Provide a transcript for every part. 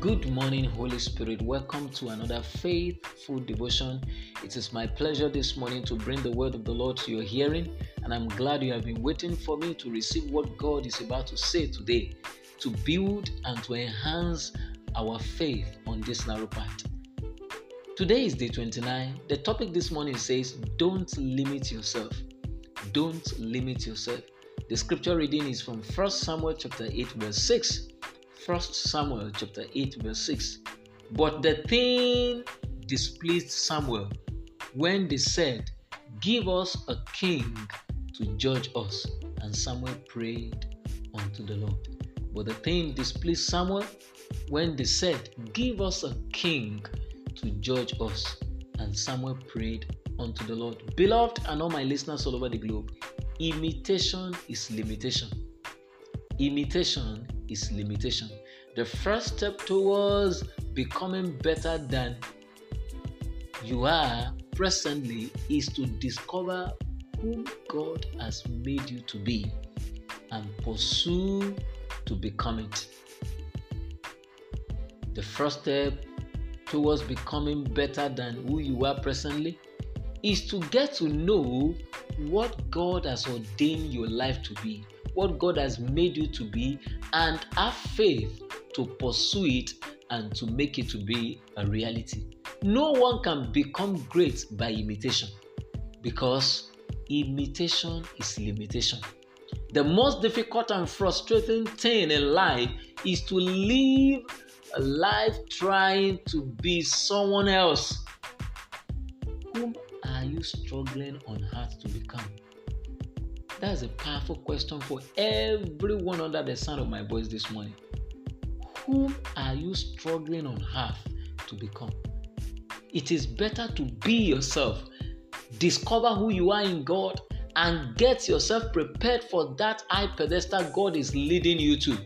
Good morning, Holy Spirit. Welcome to another faithful devotion. It is my pleasure this morning to bring the word of the Lord to your hearing, and I'm glad you have been waiting for me to receive what God is about to say today to build and to enhance our faith on this narrow path. Today is day 29. The topic this morning says, Don't limit yourself. Don't limit yourself. The scripture reading is from 1 Samuel chapter 8, verse 6. 1 Samuel chapter 8, verse 6. But the thing displeased Samuel when they said, Give us a king to judge us. And Samuel prayed unto the Lord. But the thing displeased Samuel when they said, Give us a king to judge us. And Samuel prayed unto the Lord. Beloved, and all my listeners all over the globe, imitation is limitation. Imitation is limitation. The first step towards becoming better than you are presently is to discover whom God has made you to be and pursue to become it. The first step towards becoming better than who you are presently is to get to know what God has ordained your life to be, what God has made you to be, and have faith to pursue it and to make it to be a reality. No one can become great by imitation because imitation is limitation. The most difficult and frustrating thing in life is to live a life trying to be someone else. Whom are you struggling on heart to become? That's a powerful question for everyone under the sound of my voice this morning. Whom are you struggling on half to become? It is better to be yourself, discover who you are in God, and get yourself prepared for that high pedestal God is leading you to.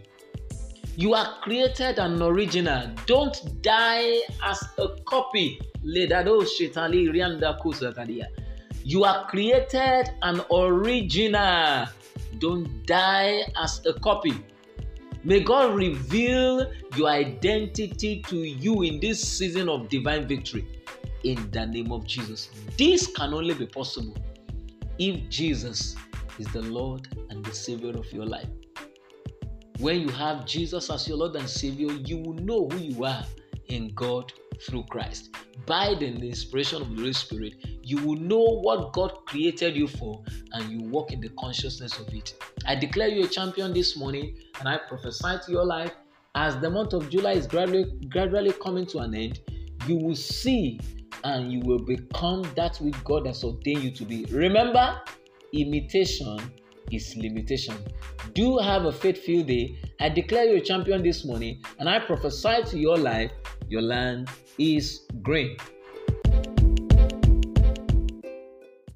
You are created an original. Don't die as a copy. You are created an original. Don't die as a copy. May God reveal your identity to you in this season of divine victory in the name of Jesus. This can only be possible if Jesus is the Lord and the Savior of your life. When you have Jesus as your Lord and Savior, you will know who you are in God through Christ. By the inspiration of the Holy Spirit, you will know what God created you for and you walk in the consciousness of it. I declare you a champion this morning and I prophesy to your life as the month of July is gradually, gradually coming to an end, you will see and you will become that which God has ordained you to be. Remember, imitation is limitation. Do have a faith-filled day. I declare you a champion this morning and I prophesy to your life, your land is green.